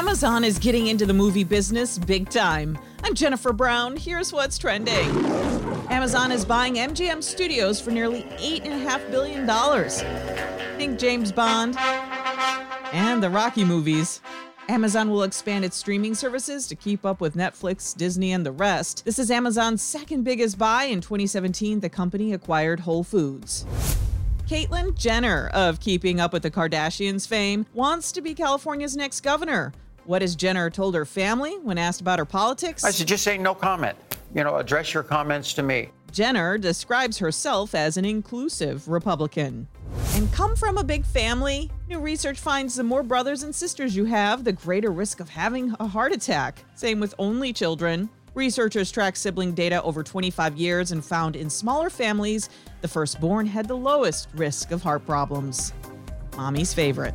Amazon is getting into the movie business big time. I'm Jennifer Brown. Here's what's trending. Amazon is buying MGM Studios for nearly $8.5 billion. Think James Bond and the Rocky movies. Amazon will expand its streaming services to keep up with Netflix, Disney, and the rest. This is Amazon's second biggest buy. In 2017, the company acquired Whole Foods. Caitlyn Jenner of Keeping Up with the Kardashians fame wants to be California's next governor. What has Jenner told her family when asked about her politics? I said, just say no comment. You know, address your comments to me. Jenner describes herself as an inclusive Republican. And come from a big family. New research finds the more brothers and sisters you have, the greater risk of having a heart attack. Same with only children. Researchers tracked sibling data over 25 years and found in smaller families, the firstborn had the lowest risk of heart problems. Mommy's favorite.